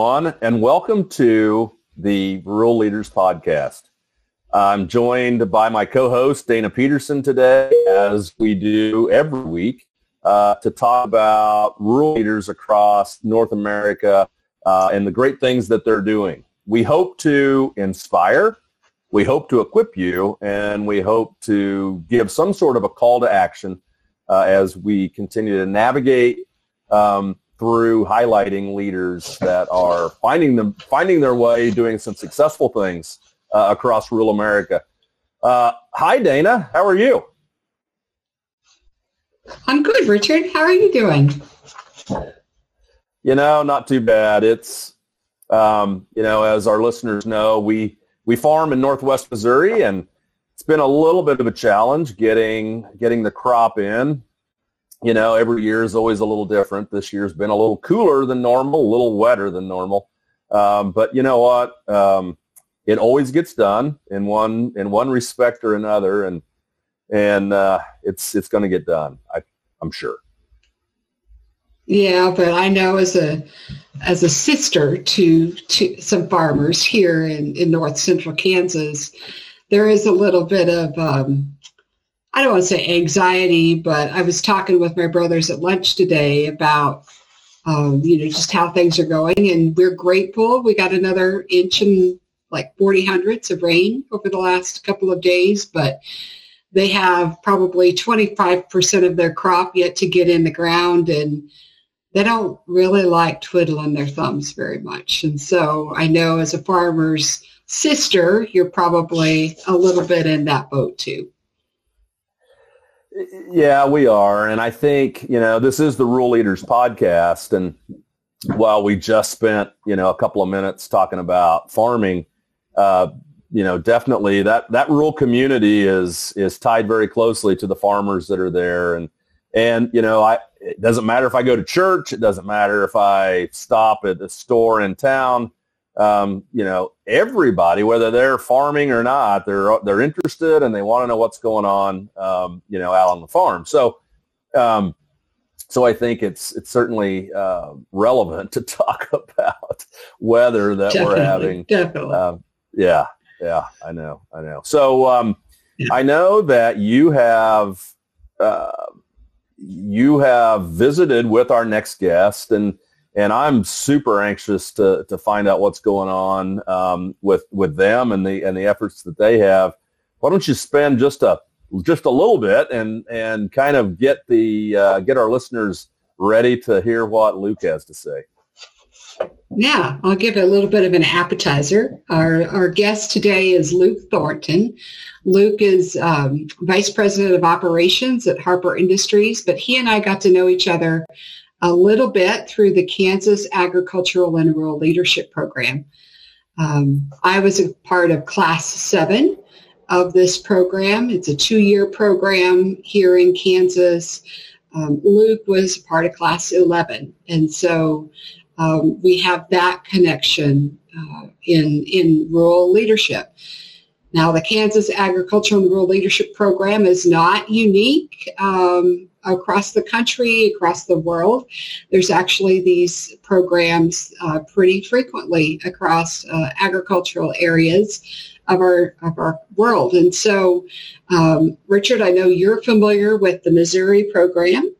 Everyone, and welcome to the Rural Leaders Podcast. I'm joined by my co-host, Dana Peterson, today, as we do every week, uh, to talk about rural leaders across North America uh, and the great things that they're doing. We hope to inspire, we hope to equip you, and we hope to give some sort of a call to action uh, as we continue to navigate um, through highlighting leaders that are finding them finding their way doing some successful things uh, across rural America. Uh, hi, Dana. How are you? I'm good, Richard. How are you doing? You know, not too bad. It's um, you know, as our listeners know, we we farm in Northwest Missouri, and it's been a little bit of a challenge getting getting the crop in you know, every year is always a little different. This year's been a little cooler than normal, a little wetter than normal. Um, but you know what? Um, it always gets done in one in one respect or another, and and uh, it's it's going to get done. I, I'm sure. Yeah, but I know as a as a sister to to some farmers here in in north central Kansas, there is a little bit of um, I don't want to say anxiety, but I was talking with my brothers at lunch today about, um, you know, just how things are going. And we're grateful. We got another inch and like 40 hundredths of rain over the last couple of days, but they have probably 25% of their crop yet to get in the ground. And they don't really like twiddling their thumbs very much. And so I know as a farmer's sister, you're probably a little bit in that boat too. Yeah, we are. And I think, you know, this is the Rural Leaders podcast. And while we just spent, you know, a couple of minutes talking about farming, uh, you know, definitely that, that rural community is, is tied very closely to the farmers that are there. And, and, you know, I, it doesn't matter if I go to church. It doesn't matter if I stop at a store in town um, you know, everybody, whether they're farming or not, they're they're interested and they want to know what's going on, um, you know, out on the farm. So, um, so I think it's it's certainly uh, relevant to talk about weather that definitely, we're having. Definitely. Um, yeah, yeah, I know, I know. So um, yeah. I know that you have uh, you have visited with our next guest and and I'm super anxious to to find out what's going on um, with with them and the and the efforts that they have. Why don't you spend just a just a little bit and and kind of get the uh, get our listeners ready to hear what Luke has to say. Yeah, I'll give a little bit of an appetizer. Our, our guest today is Luke Thornton. Luke is um, Vice President of Operations at Harper Industries, but he and I got to know each other a little bit through the Kansas Agricultural and Rural Leadership Program. Um, I was a part of class seven of this program. It's a two-year program here in Kansas. Um, Luke was part of class 11. And so um, we have that connection uh, in, in rural leadership. Now, the Kansas Agricultural and Rural Leadership Program is not unique. Um, across the country, across the world. There's actually these programs uh, pretty frequently across uh, agricultural areas of our of our world. And so, um, Richard, I know you're familiar with the Missouri program.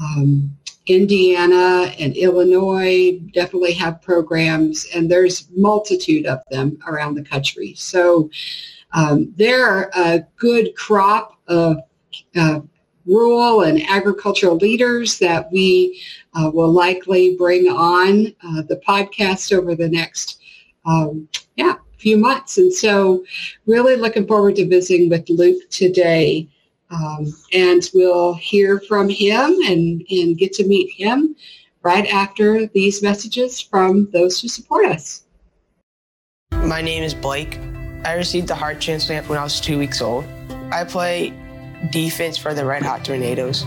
Um, Indiana and Illinois definitely have programs, and there's multitude of them around the country. So um, they're a good crop of uh, rural and agricultural leaders that we uh, will likely bring on uh, the podcast over the next um, yeah few months and so really looking forward to visiting with luke today um, and we'll hear from him and, and get to meet him right after these messages from those who support us my name is blake i received a heart transplant when i was two weeks old i play defense for the Red Hot Tornadoes.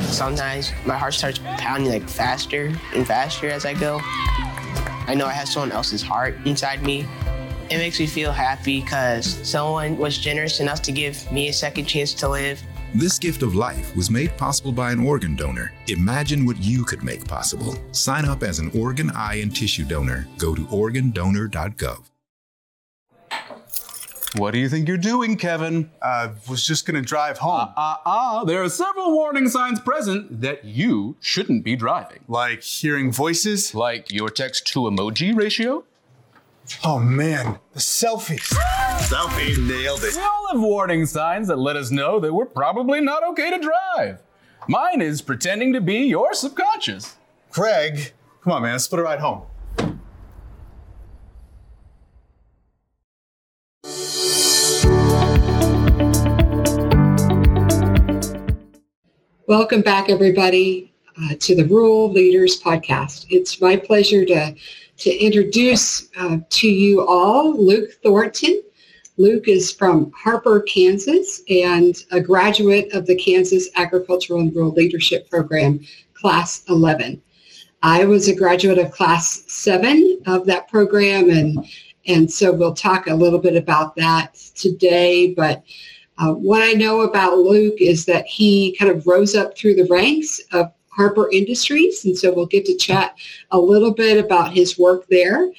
Sometimes my heart starts pounding like faster and faster as I go. I know I have someone else's heart inside me. It makes me feel happy because someone was generous enough to give me a second chance to live. This gift of life was made possible by an organ donor. Imagine what you could make possible. Sign up as an organ, eye, and tissue donor. Go to organdonor.gov. What do you think you're doing, Kevin? I uh, was just going to drive home. Ah, uh, uh, there are several warning signs present that you shouldn't be driving. Like hearing voices? Like your text to emoji ratio? Oh man, the selfies. Selfie nailed it. We all have warning signs that let us know that we're probably not okay to drive. Mine is pretending to be your subconscious. Craig, come on, man, let's split a ride home. Welcome back, everybody, uh, to the Rural Leaders Podcast. It's my pleasure to, to introduce uh, to you all Luke Thornton. Luke is from Harper, Kansas, and a graduate of the Kansas Agricultural and Rural Leadership Program, Class 11. I was a graduate of Class 7 of that program, and, and so we'll talk a little bit about that today, but uh, what I know about Luke is that he kind of rose up through the ranks of Harper Industries, and so we'll get to chat a little bit about his work there.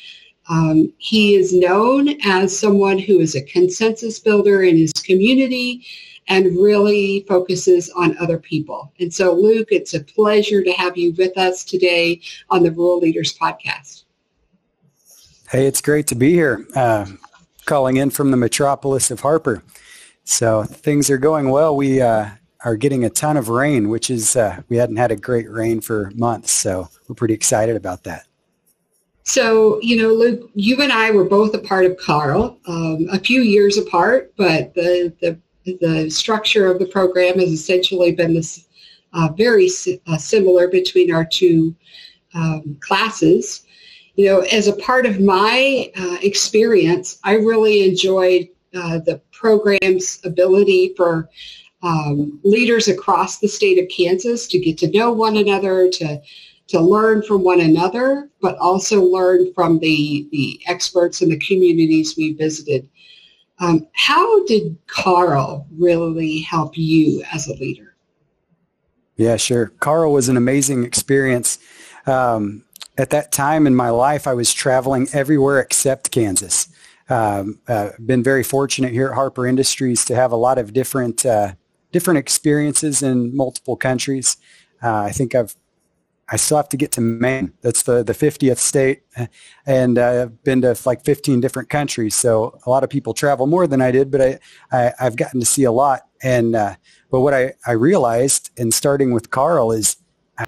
Um, he is known as someone who is a consensus builder in his community and really focuses on other people. And so, Luke, it's a pleasure to have you with us today on the Rural Leaders Podcast. Hey, it's great to be here, uh, calling in from the metropolis of Harper. So things are going well. We uh, are getting a ton of rain, which is, uh, we hadn't had a great rain for months. So we're pretty excited about that. So, you know, Luke, you and I were both a part of KARL, um, a few years apart, but the, the, the structure of the program has essentially been this uh, very uh, similar between our two um, classes. You know, as a part of my uh, experience, I really enjoyed uh, the program's ability for um, leaders across the state of Kansas to get to know one another, to to learn from one another, but also learn from the the experts in the communities we visited. Um, how did KARL really help you as a leader? Yeah, sure. KARL was an amazing experience. Um, at that time in my life, I was traveling everywhere except Kansas um, uh, been very fortunate here at Harper Industries to have a lot of different uh, different experiences in multiple countries. Uh, I think I've I still have to get to Maine. That's the the 50th state, and I've been to like 15 different countries. So a lot of people travel more than I did, but I, I have gotten to see a lot. And uh, but what I I realized in starting with KARL is.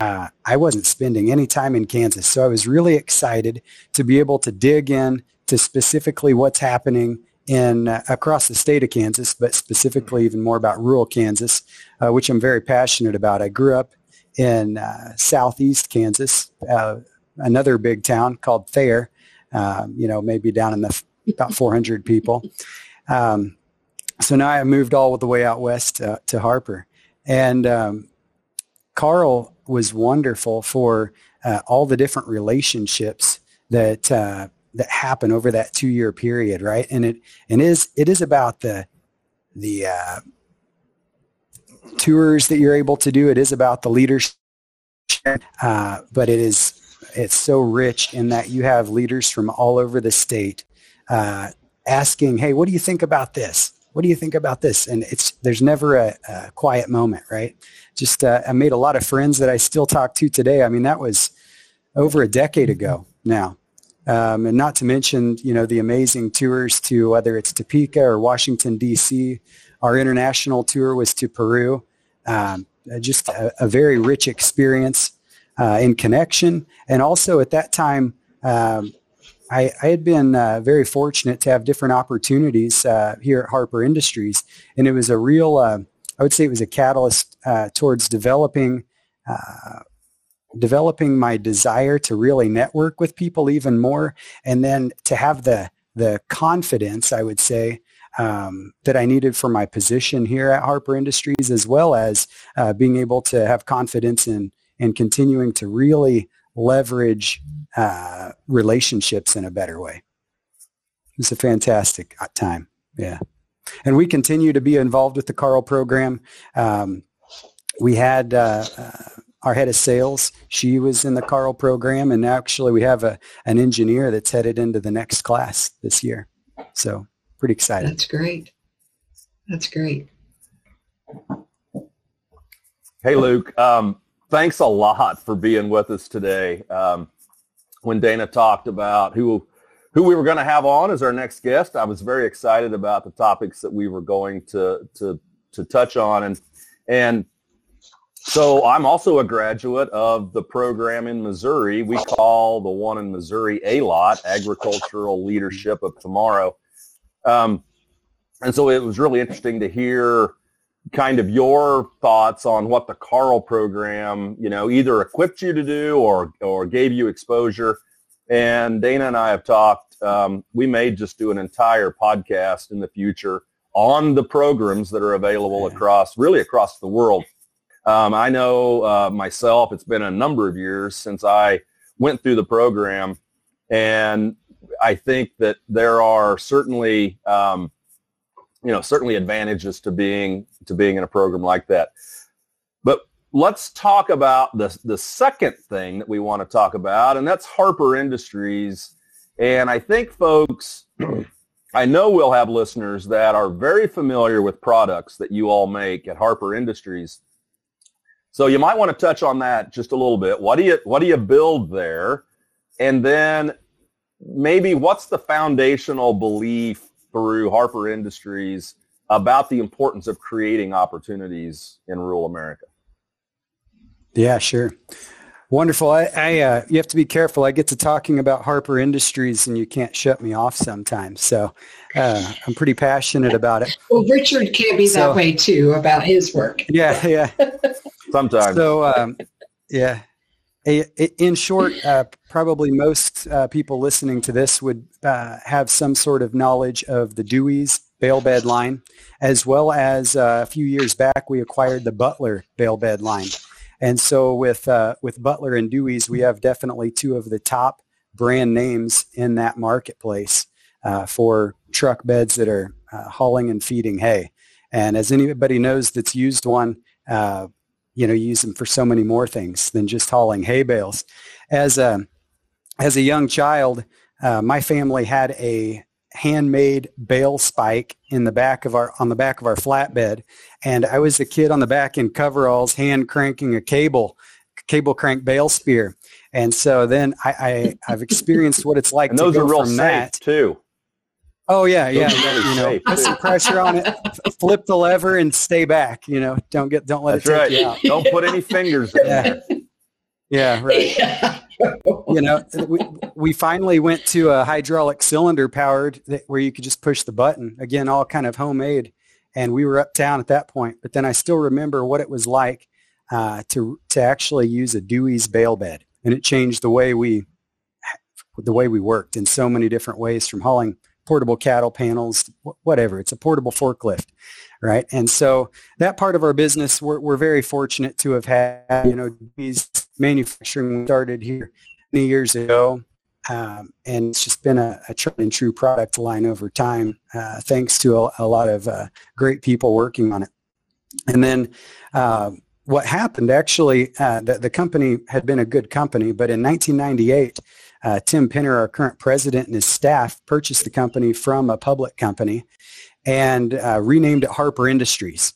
Uh, I wasn't spending any time in Kansas, so I was really excited to be able to dig in to specifically what's happening in uh, across the state of Kansas, but specifically even more about rural Kansas, uh, which I'm very passionate about. I grew up in uh, southeast Kansas, uh, another big town called Thayer. Um, you know, maybe down in the about 400 people. Um, so now I moved all the way out west uh, to Harper, and um, KARL was wonderful for uh, all the different relationships that that happen over that two year period, right? And it and is it is about the the uh, tours that you're able to do. It is about the leadership, uh, but it is it's so rich in that you have leaders from all over the state uh, asking, "Hey, what do you think about this? What do you think about this?" And it's there's never a, a quiet moment, right? Just uh, I made a lot of friends that I still talk to today. I mean, that was over a decade ago now. Um, and not to mention, you know, the amazing tours to whether it's Topeka or Washington, D.C. Our international tour was to Peru. Um, just a, a, very rich experience uh, in connection. And also at that time, um, I, I, had been uh, very fortunate to have different opportunities uh, here at Harper Industries. And it was a real, uh, I would say it was a catalyst uh, towards developing uh, developing my desire to really network with people even more and then to have the the confidence i would say um, that i needed for my position here at harper industries as well as uh, being able to have confidence in in continuing to really leverage uh, relationships in a better way. It was a fantastic uh, time. Yeah. And we continue to be involved with the KARL program. Um, we had uh, uh, our head of sales. She was in the KARL program, and actually we have a, an engineer that's headed into the next class this year. So pretty excited. That's great. That's great. Hey, Luke. Um, thanks a lot for being with us today. Um, when Dana talked about who who we were going to have on as our next guest, I was very excited about the topics that we were going to to to touch on, and and so I'm also a graduate of the program in Missouri. We call the one in Missouri ALOT, Agricultural Leadership of Tomorrow. Um, and so it was really interesting to hear kind of your thoughts on what the KARL program, you know, either equipped you to do or or gave you exposure. And Dana and I have talked. Um, we may just do an entire podcast in the future on the programs that are available across, really across the world. Um, I know uh, myself, it's been a number of years since I went through the program, and I think that there are certainly, um, you know, certainly advantages to being to being in a program like that. But let's talk about the the second thing that we want to talk about, and that's Harper Industries. And I think folks, I know we'll have listeners that are very familiar with products that you all make at Harper Industries. So you might want to touch on that just a little bit. What do you what do you build there? And then maybe what's the foundational belief through Harper Industries about the importance of creating opportunities in rural America? Yeah, sure. Wonderful. I, I uh, you have to be careful. I get to talking about Harper Industries, and you can't shut me off sometimes. So uh, I'm pretty passionate about it. Well, Richard can't be so, that way too about his work. Yeah, yeah. Sometimes. So um, yeah. In short, uh, probably most uh, people listening to this would uh, have some sort of knowledge of the DewEze bale bed line, as well as uh, a few years back we acquired the Butler bale bed line. And so with uh, with Butler and DewEze, we have definitely two of the top brand names in that marketplace uh, for truck beds that are uh, hauling and feeding hay. And as anybody knows that's used one, uh, you know, you use them for so many more things than just hauling hay bales. As a as a young child, uh, my family had a handmade bale spike in the back of our on the back of our flatbed. And i was a kid on the back in coveralls hand cranking a cable cable crank bale spear. And so then i, I have experienced what it's like and to those go are real from safe that too. Oh yeah yeah you know put some pressure on it flip the lever and stay back you know don't get don't let That's it take right. you out. Don't put any fingers in Yeah. there. yeah right you know, we, we finally went to a hydraulic cylinder powered that, where you could just push the button. Again, all kind of homemade. And we were uptown at that point. But then I still remember what it was like uh, to to actually use a DewEze bale bed, and it changed the way we the way we worked in so many different ways, from hauling portable cattle panels, whatever. It's a portable forklift, right? And so that part of our business, we're, we're very fortunate to have had. You know, DewEze manufacturing started here many years ago. Um, and it's just been a, a tried and true product line over time, uh, thanks to a, a lot of uh, great people working on it. And then uh, what happened actually, uh, the, the company had been a good company, but in 1998, uh, Tim Pinner, our current president and his staff, purchased the company from a public company and uh, renamed it Harper Industries.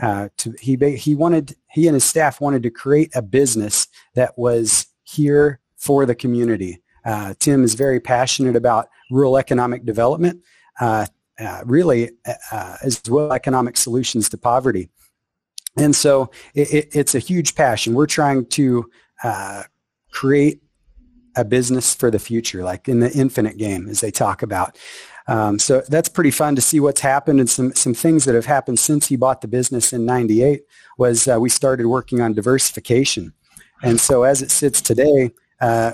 Uh, to, he, he wanted, he and his staff wanted to create a business that was here for the community. Uh, Tim is very passionate about rural economic development, uh, uh, really uh, as well economic solutions to poverty. And so it, it, it's a huge passion. We're trying to uh, create a business for the future, like in the infinite game, as they talk about. Um, so that's pretty fun to see what's happened and some, some things that have happened since he bought the business in 98 was uh, we started working on diversification. And so as it sits today, uh,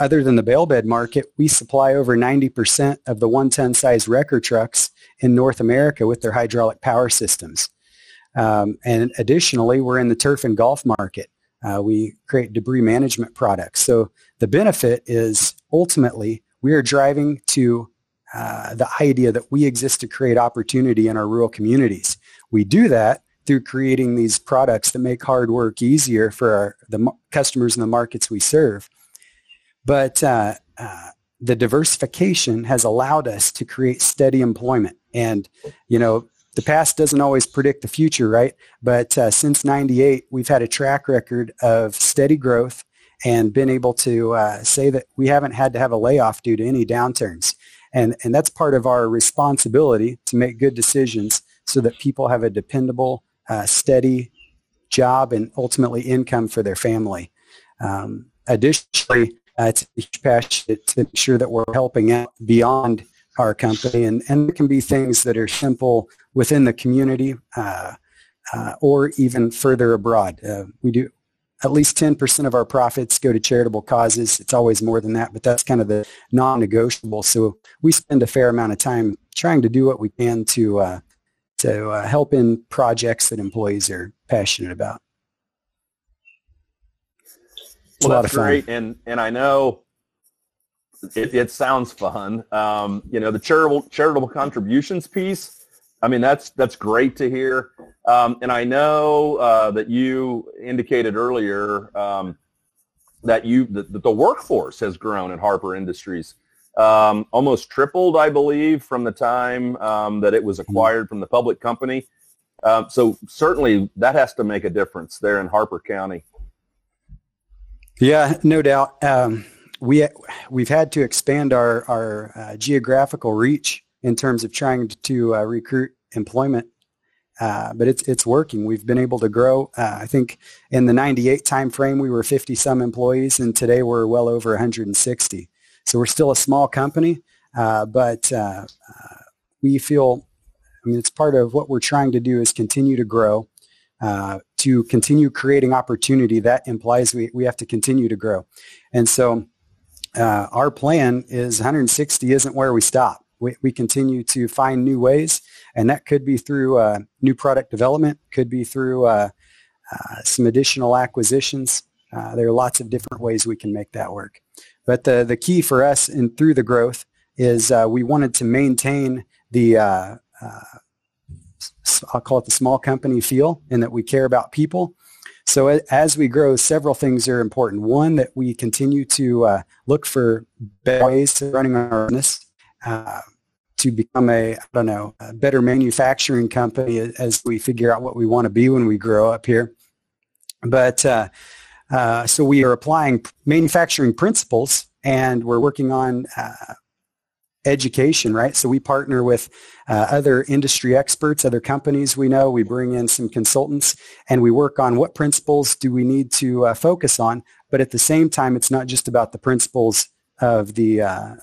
other than the bale bed market, we supply over 90% of the one-ton size wrecker trucks in North America with their hydraulic power systems. Um, and additionally, we're in the turf and golf market. Uh, we create debris management products. So the benefit is ultimately we are driving to uh, the idea that we exist to create opportunity in our rural communities. We do that through creating these products that make hard work easier for our, the customers in the markets we serve. But uh, uh, the diversification has allowed us to create steady employment. And, you know, the past doesn't always predict the future, right? But uh, since 98, we've had a track record of steady growth and been able to uh, say that we haven't had to have a layoff due to any downturns. And, and that's part of our responsibility to make good decisions so that people have a dependable, uh, steady job and ultimately income for their family. Um, additionally, uh, it's a passion to make sure that we're helping out beyond our company. And, and it can be things that are simple within the community uh, uh, or even further abroad. Uh, we do at least 10% of our profits go to charitable causes. It's always more than that, but that's kind of the non-negotiable. So we spend a fair amount of time trying to do what we can to uh, to uh, help in projects that employees are passionate about. It's well, that's great, and and I know it, it sounds fun. Um, you know, the charitable charitable contributions piece. I mean, that's that's great to hear. Um, and I know uh, that you indicated earlier um, that you that the workforce has grown at Harper Industries, um, almost tripled, I believe, from the time um, that it was mm-hmm. acquired from the public company. Um, so certainly that has to make a difference there in Harper County. Yeah, no doubt. Um, we we've had to expand our our uh, geographical reach in terms of trying to uh, recruit employment, uh, but it's it's working. We've been able to grow. Uh, I think in the '98 timeframe we were 50 some employees, and today we're well over 160. So we're still a small company, uh, but uh, we feel. I mean, it's part of what we're trying to do is continue to grow uh, to continue creating opportunity, that implies we, we have to continue to grow. And so uh, our plan is 160 isn't where we stop. We, we continue to find new ways, and that could be through uh, new product development, could be through uh, uh, some additional acquisitions. there are lots of different ways we can make that work. But the, the key for us and through the growth is we wanted to maintain the I'll call it the small company feel and that we care about people. So as we grow, several things are important. One, that we continue to uh, look for better ways to running our business, uh, to become a, I don't know, a better manufacturing company as we figure out what we want to be when we grow up here. But uh, uh so we are applying manufacturing principles and we're working on uh, education, right? So we partner with uh, other industry experts, other companies we know. We bring in some consultants and we work on what principles do we need to uh, focus on. But at the same time, it's not just about the principles of the uh,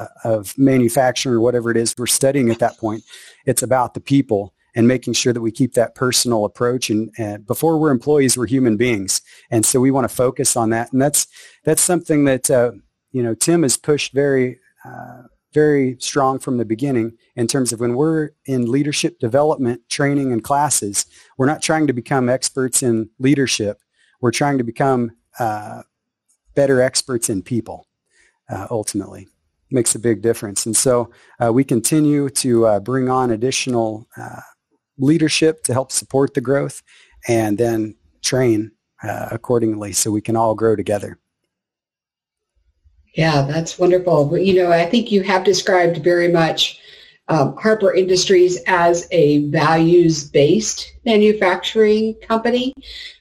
uh of manufacturing or whatever it is we're studying at that point. It's about the people and making sure that we keep that personal approach. And, and before we're employees, we're human beings, and so we want to focus on that. And that's that's something that uh, you know Tim has pushed very uh, very strong from the beginning in terms of when we're in leadership development training and classes, we're not trying to become experts in leadership. We're trying to become uh, better experts in people, uh, ultimately. Makes a big difference. And so uh, we continue to uh, bring on additional uh, leadership to help support the growth and then train uh, accordingly so we can all grow together. Yeah, that's wonderful. You know, I think you have described very much um, Harper Industries as a values-based manufacturing company,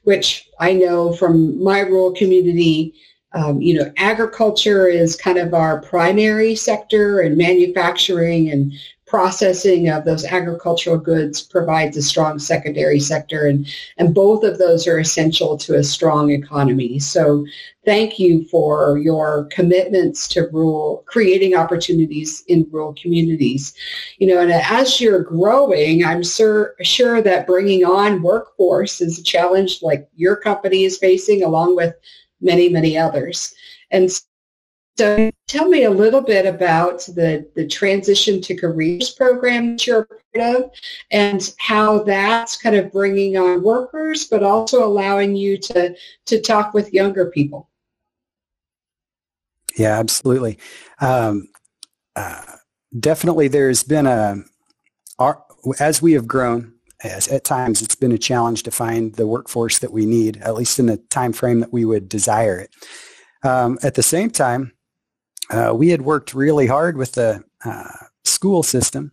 which I know from my rural community, um, you know, agriculture is kind of our primary sector and manufacturing and processing of those agricultural goods provides a strong secondary sector and, and both of those are essential to a strong economy. So thank you for your commitments to rural, creating opportunities in rural communities. You know, and as you're growing, I'm sure, sure that bringing on workforce is a challenge like your company is facing along with many, many others. And so tell me a little bit about the, the transition to careers program that you're a part of and how that's kind of bringing on workers, but also allowing you to, to talk with younger people. Yeah, absolutely. Um, uh, definitely there's been a, our, as we have grown, at times it's been a challenge to find the workforce that we need, at least in the time frame that we would desire it. Um, at the same time, uh, we had worked really hard with the uh, school system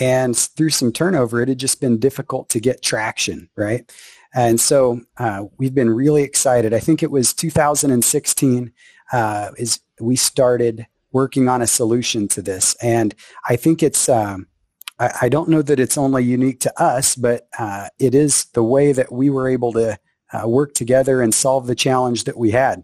and through some turnover, it had just been difficult to get traction, right? And so uh, we've been really excited. I think it was 2016 uh, is we started working on a solution to this, and I think it's. Um, I, I, don't know that it's only unique to us, but uh, it is the way that we were able to uh, work together and solve the challenge that we had.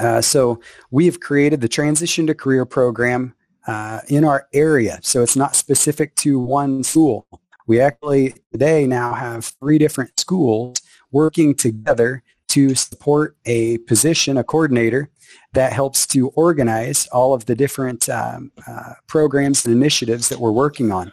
Uh, so we have created the Transition to Career program uh, in our area. So it's not specific to one school. We actually today now have three different schools working together to support a position, a coordinator that helps to organize all of the different um, uh, programs and initiatives that we're working on.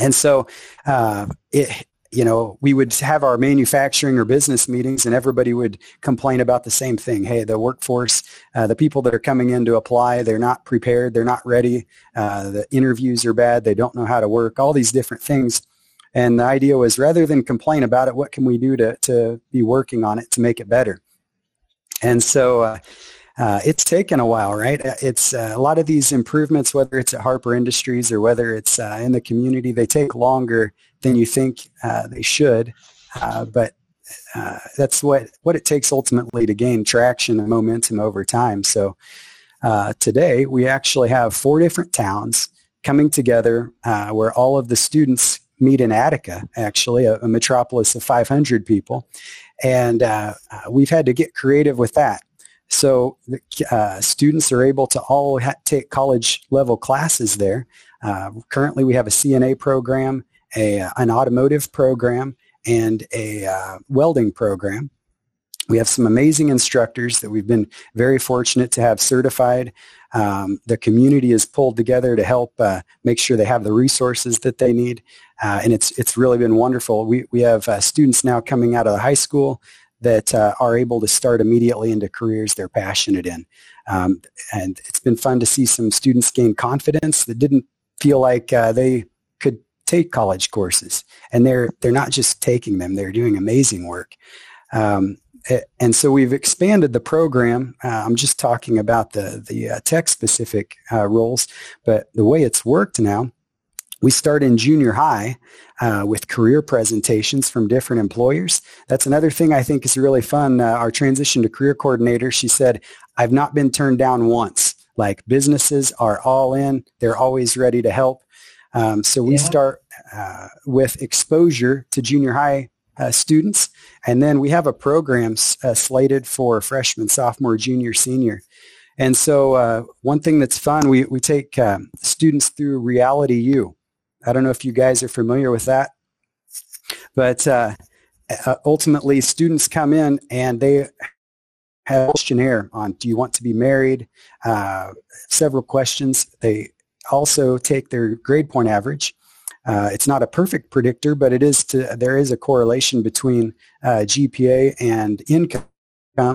And so uh, it, you know, we would have our manufacturing or business meetings and everybody would complain about the same thing. Hey, the workforce, uh, the people that are coming in to apply, they're not prepared, they're not ready, uh, the interviews are bad, they don't know how to work, all these different things. And the idea was rather than complain about it, what can we do to, to be working on it to make it better? And so uh, uh, it's taken a while, right? It's uh, a lot of these improvements, whether it's at Harper Industries or whether it's uh, in the community, they take longer than you think uh, they should. Uh, but uh, that's what, what it takes ultimately to gain traction and momentum over time. So uh, today we actually have four different towns coming together uh, where all of the students meet in Attica, actually, a, a metropolis of 500 people. And uh, we've had to get creative with that. So uh, students are able to all ha- take college level classes there. Uh, currently, we have a CNA program a, an automotive program and a uh, welding program. We have some amazing instructors that we've been very fortunate to have certified. Um, the community is pulled together to help uh, make sure they have the resources that they need, uh, and it's it's really been wonderful. We we have uh, students now coming out of the high school that uh, are able to start immediately into careers they're passionate in, um, and it's been fun to see some students gain confidence that didn't feel like uh, they could take college courses, and they're they're not just taking them; they're doing amazing work. Um, and so we've expanded the program. Uh, I'm just talking about the the uh, tech specific uh, roles, but the way it's worked now, we start in junior high uh, with career presentations from different employers. That's another thing I think is really fun. Uh, our transition to career coordinator, she said, "I've not been turned down once." Like businesses are all in; they're always ready to help. Um, so we yeah. start uh, with exposure to junior high uh, students, and then we have a program uh, slated for freshman, sophomore, junior, senior. And so uh, one thing that's fun, we, we take um, students through Reality U. I don't know if you guys are familiar with that, but uh, uh, ultimately students come in and they have a questionnaire on do you want to be married, several questions. They also take their grade point average. Uh, it's not a perfect predictor, but it is to, there is a correlation between uh, GPA and income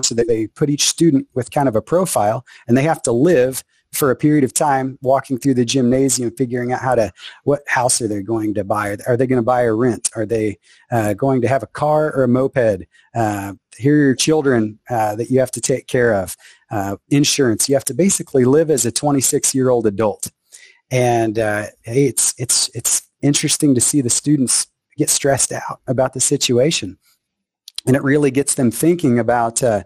so that they put each student with kind of a profile and they have to live for a period of time walking through the gymnasium figuring out how to what house are they going to buy? Are they going to buy or rent? Are they uh, going to have a car or a moped? Uh, here are your children uh, that you have to take care of. Uh, insurance. You have to basically live as a 26 year old adult. And uh, it's it's it's interesting to see the students get stressed out about the situation, and it really gets them thinking about uh,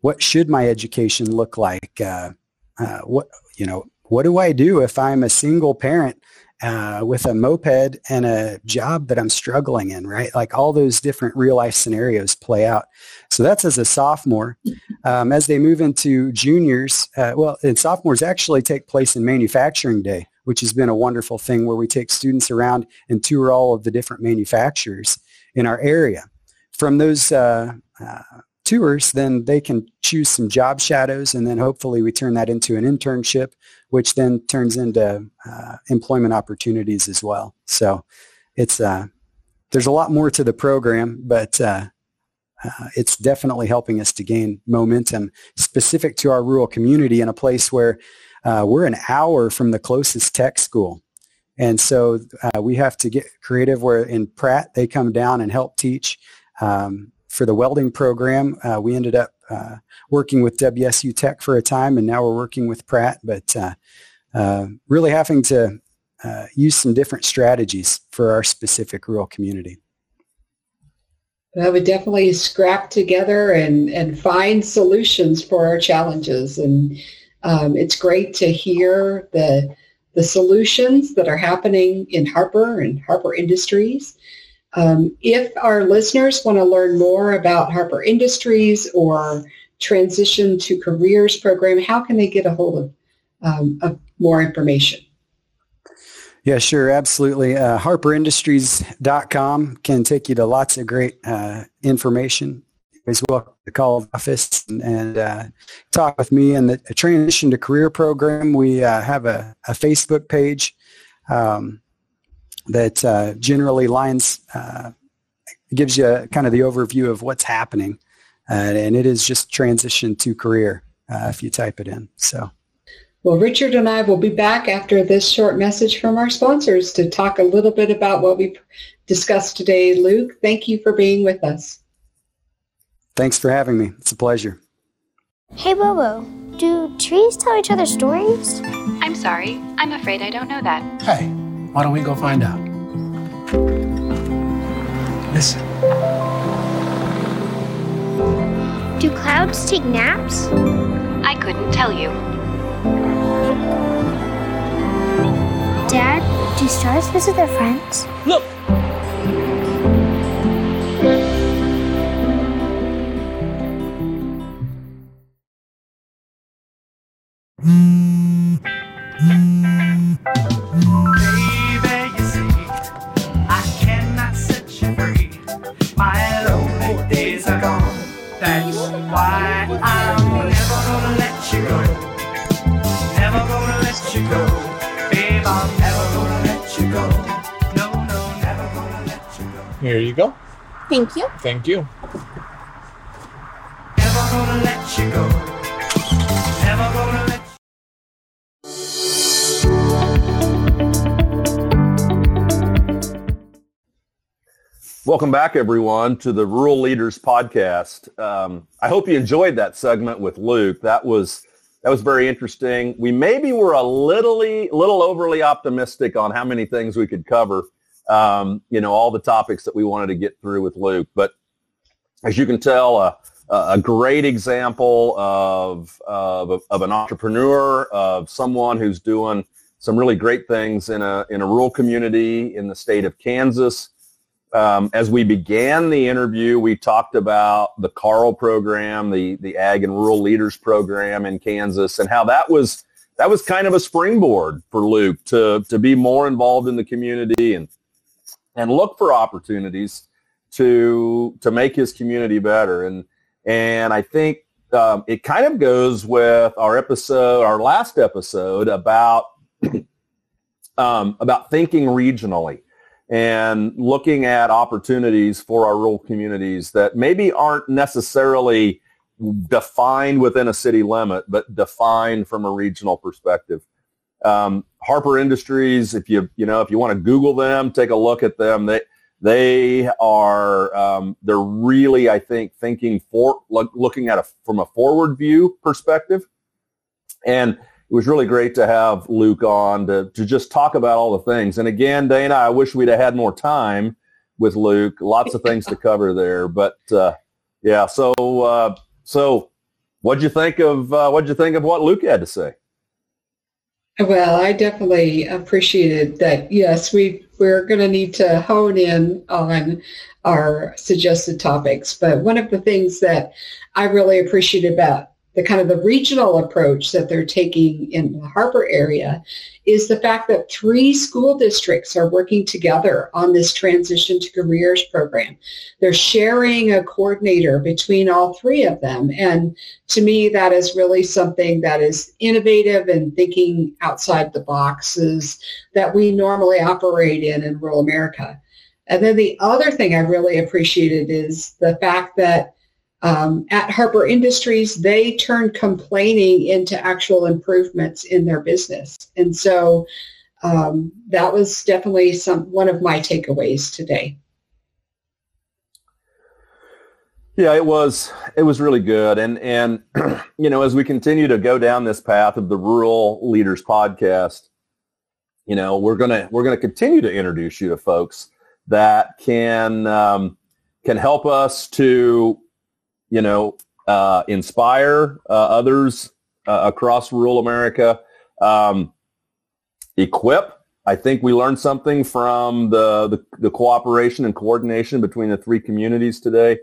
what should my education look like. Uh, uh what you know, what do I do if I'm a single parent uh, with a moped and a job that I'm struggling in, right? Like all those different real life scenarios play out. So that's as a sophomore. Um, as they move into juniors, uh, well, and sophomores actually take place in manufacturing day which has been a wonderful thing where we take students around and tour all of the different manufacturers in our area. From those uh, uh, tours, then they can choose some job shadows, and then hopefully we turn that into an internship, which then turns into uh, employment opportunities as well. So it's uh, there's a lot more to the program, but uh, uh, it's definitely helping us to gain momentum specific to our rural community in a place where uh, we're an hour from the closest tech school. And so uh, we have to get creative where in Pratt, they come down and help teach. Um, for the welding program, uh, we ended up uh, working with WSU Tech for a time, and now we're working with Pratt, but uh, uh, really having to use some different strategies for our specific rural community. I would definitely scrap together and, and find solutions for our challenges. And um, it's great to hear the, the solutions that are happening in Harper and Harper Industries. Um, if our listeners want to learn more about Harper Industries or transition to careers program, how can they get a hold of, um, of more information? Yeah, sure, absolutely. Uh, HarperIndustries.com can take you to lots of great uh, information. As well to call the office and, and uh, talk with me. And the Transition to Career program, we uh, have a, a, Facebook page um, that uh, generally lines uh, gives you kind of the overview of what's happening, and it is just Transition to Career if you type it in. So. Well, Richard and I will be back after this short message from our sponsors to talk a little bit about what we discussed today. Luke, thank you for being with us. Thanks for having me. It's a pleasure. Hey, Bobo, do trees tell each other stories? I'm sorry. I'm afraid I don't know that. Hey, why don't we go find out? Listen. Do clouds take naps? I couldn't tell you. Dad, do stars visit their friends? Look! Thank you. Thank you. Welcome back, everyone, to the Rural Leaders Podcast. Um, I hope you enjoyed that segment with Luke. That was that was very interesting. We maybe were a little little overly optimistic on how many things we could cover um, you know, all the topics that we wanted to get through with Luke. But as you can tell, uh, a great example of, of, of an entrepreneur, of someone who's doing some really great things in a, in a rural community in the state of Kansas. Um, as we began the interview, we talked about the KARL program, the, the Ag and Rural Leaders program in Kansas, and how that was that was kind of a springboard for Luke to to be more involved in the community and and look for opportunities to to make his community better. And and I think um, it kind of goes with our episode, our last episode about um, about thinking regionally and looking at opportunities for our rural communities that maybe aren't necessarily defined within a city limit, but defined from a regional perspective. Um, Harper Industries, if you you know if you want to Google them, take a look at them. They they are um, they're really I think thinking for look, looking at a from a forward view perspective, and it was really great to have Luke on to to just talk about all the things. And again, Dana, I wish we'd have had more time with Luke. Lots of things to cover there, but uh, yeah. So uh, so what'd you think of uh, what'd you think of what Luke had to say? Well, I definitely appreciated that. Yes, we we're going to need to hone in on our suggested topics. But one of the things that I really appreciate about the kind of the regional approach that they're taking in the Harper area is the fact that three school districts are working together on this transition to careers program. They're sharing a coordinator between all three of them. And to me, that is really something that is innovative and thinking outside the boxes that we normally operate in in rural America. And then the other thing I really appreciated is the fact that Um, at Harper Industries, they turned complaining into actual improvements in their business. And so um, that was definitely some one of my takeaways today. Yeah, it was it was really good, and and you know as we continue to go down this path of the Rural Leaders Podcast, you know we're gonna we're gonna continue to introduce you to folks that can um, can help us to you know uh, inspire uh, others uh, across rural America, um, equip. I think we learned something from the, the the cooperation and coordination between the three communities today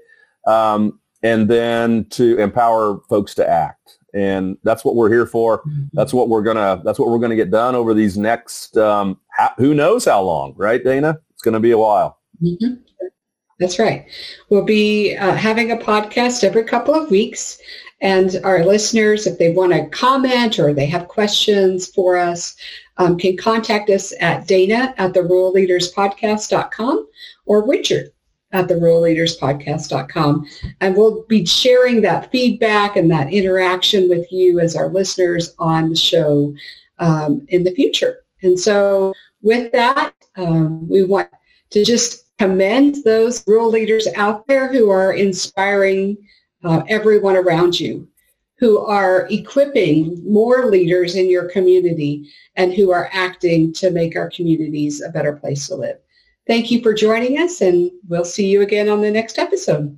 um, and then to empower folks to act. And that's what we're here for. Mm-hmm. That's what we're gonna. That's what we're gonna get done over these next. Um, who knows how long, right, Dana? It's going to be a while. Mm-hmm. That's right. We'll be uh, having a podcast every couple of weeks. And our listeners, if they want to comment or they have questions for us, um, can contact us at dana at the rural leaders podcast.com or Richard at the ruralleaderspodcast.com. And we'll be sharing that feedback and that interaction with you as our listeners on the show um, in the future. And so with that, um, we want to just commend those rural leaders out there who are inspiring uh, everyone around you, who are equipping more leaders in your community and who are acting to make our communities a better place to live. Thank you for joining us, and we'll see you again on the next episode.